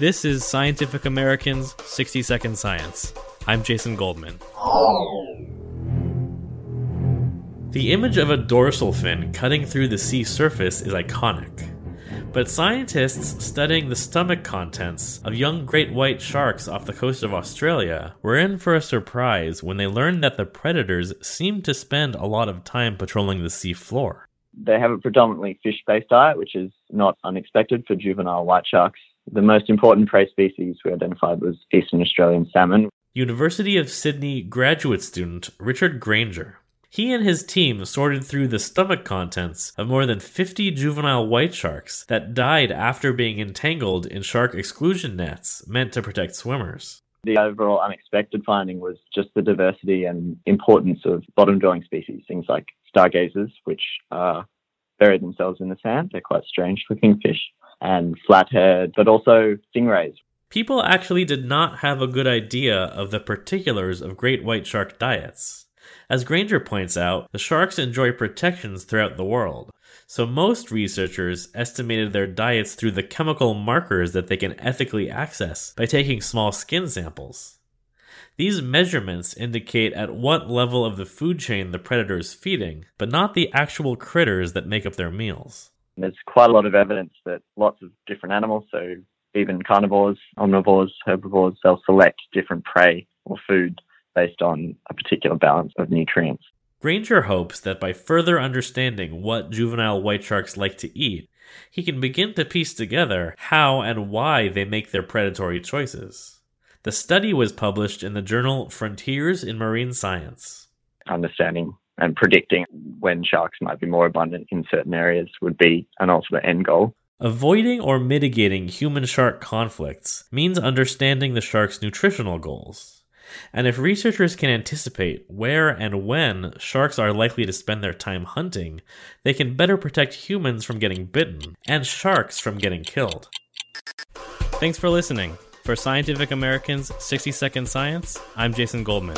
This is Scientific American's 60 Second Science. I'm Jason Goldman. The image of a dorsal fin cutting through the sea surface is iconic. But scientists studying the stomach contents of young great white sharks off the coast of Australia were in for a surprise when they learned that the predators seem to spend a lot of time patrolling the sea floor. They have a predominantly fish based diet, which is not unexpected for juvenile white sharks. The most important prey species we identified was Eastern Australian salmon. University of Sydney graduate student Richard Grainger he and his team sorted through the stomach contents of more than 50 juvenile white sharks that died after being entangled in shark exclusion nets meant to protect swimmers. The overall unexpected finding was just the diversity and importance of bottom dwelling species, things like stargazers, which uh, bury themselves in the sand. They're quite strange looking fish, and flathead, but also stingrays. People actually did not have a good idea of the particulars of great white shark diets. As Grainger points out, the sharks enjoy protections throughout the world, so most researchers estimated their diets through the chemical markers that they can ethically access by taking small skin samples. These measurements indicate at what level of the food chain the predator is feeding, but not the actual critters that make up their meals. There's quite a lot of evidence that lots of different animals, so even carnivores, omnivores, herbivores, they'll select different prey or food based on a particular balance of nutrients. Grainger hopes that by further understanding what juvenile white sharks like to eat, he can begin to piece together how and why they make their predatory choices. The study was published in the journal Frontiers in Marine Science. Understanding and predicting when sharks might be more abundant in certain areas would be an ultimate end goal. Avoiding or mitigating human shark conflicts means understanding the shark's nutritional goals. And if researchers can anticipate where and when sharks are likely to spend their time hunting, they can better protect humans from getting bitten and sharks from getting killed. Thanks for listening. For Scientific American's 60 Second Science, I'm Jason Goldman.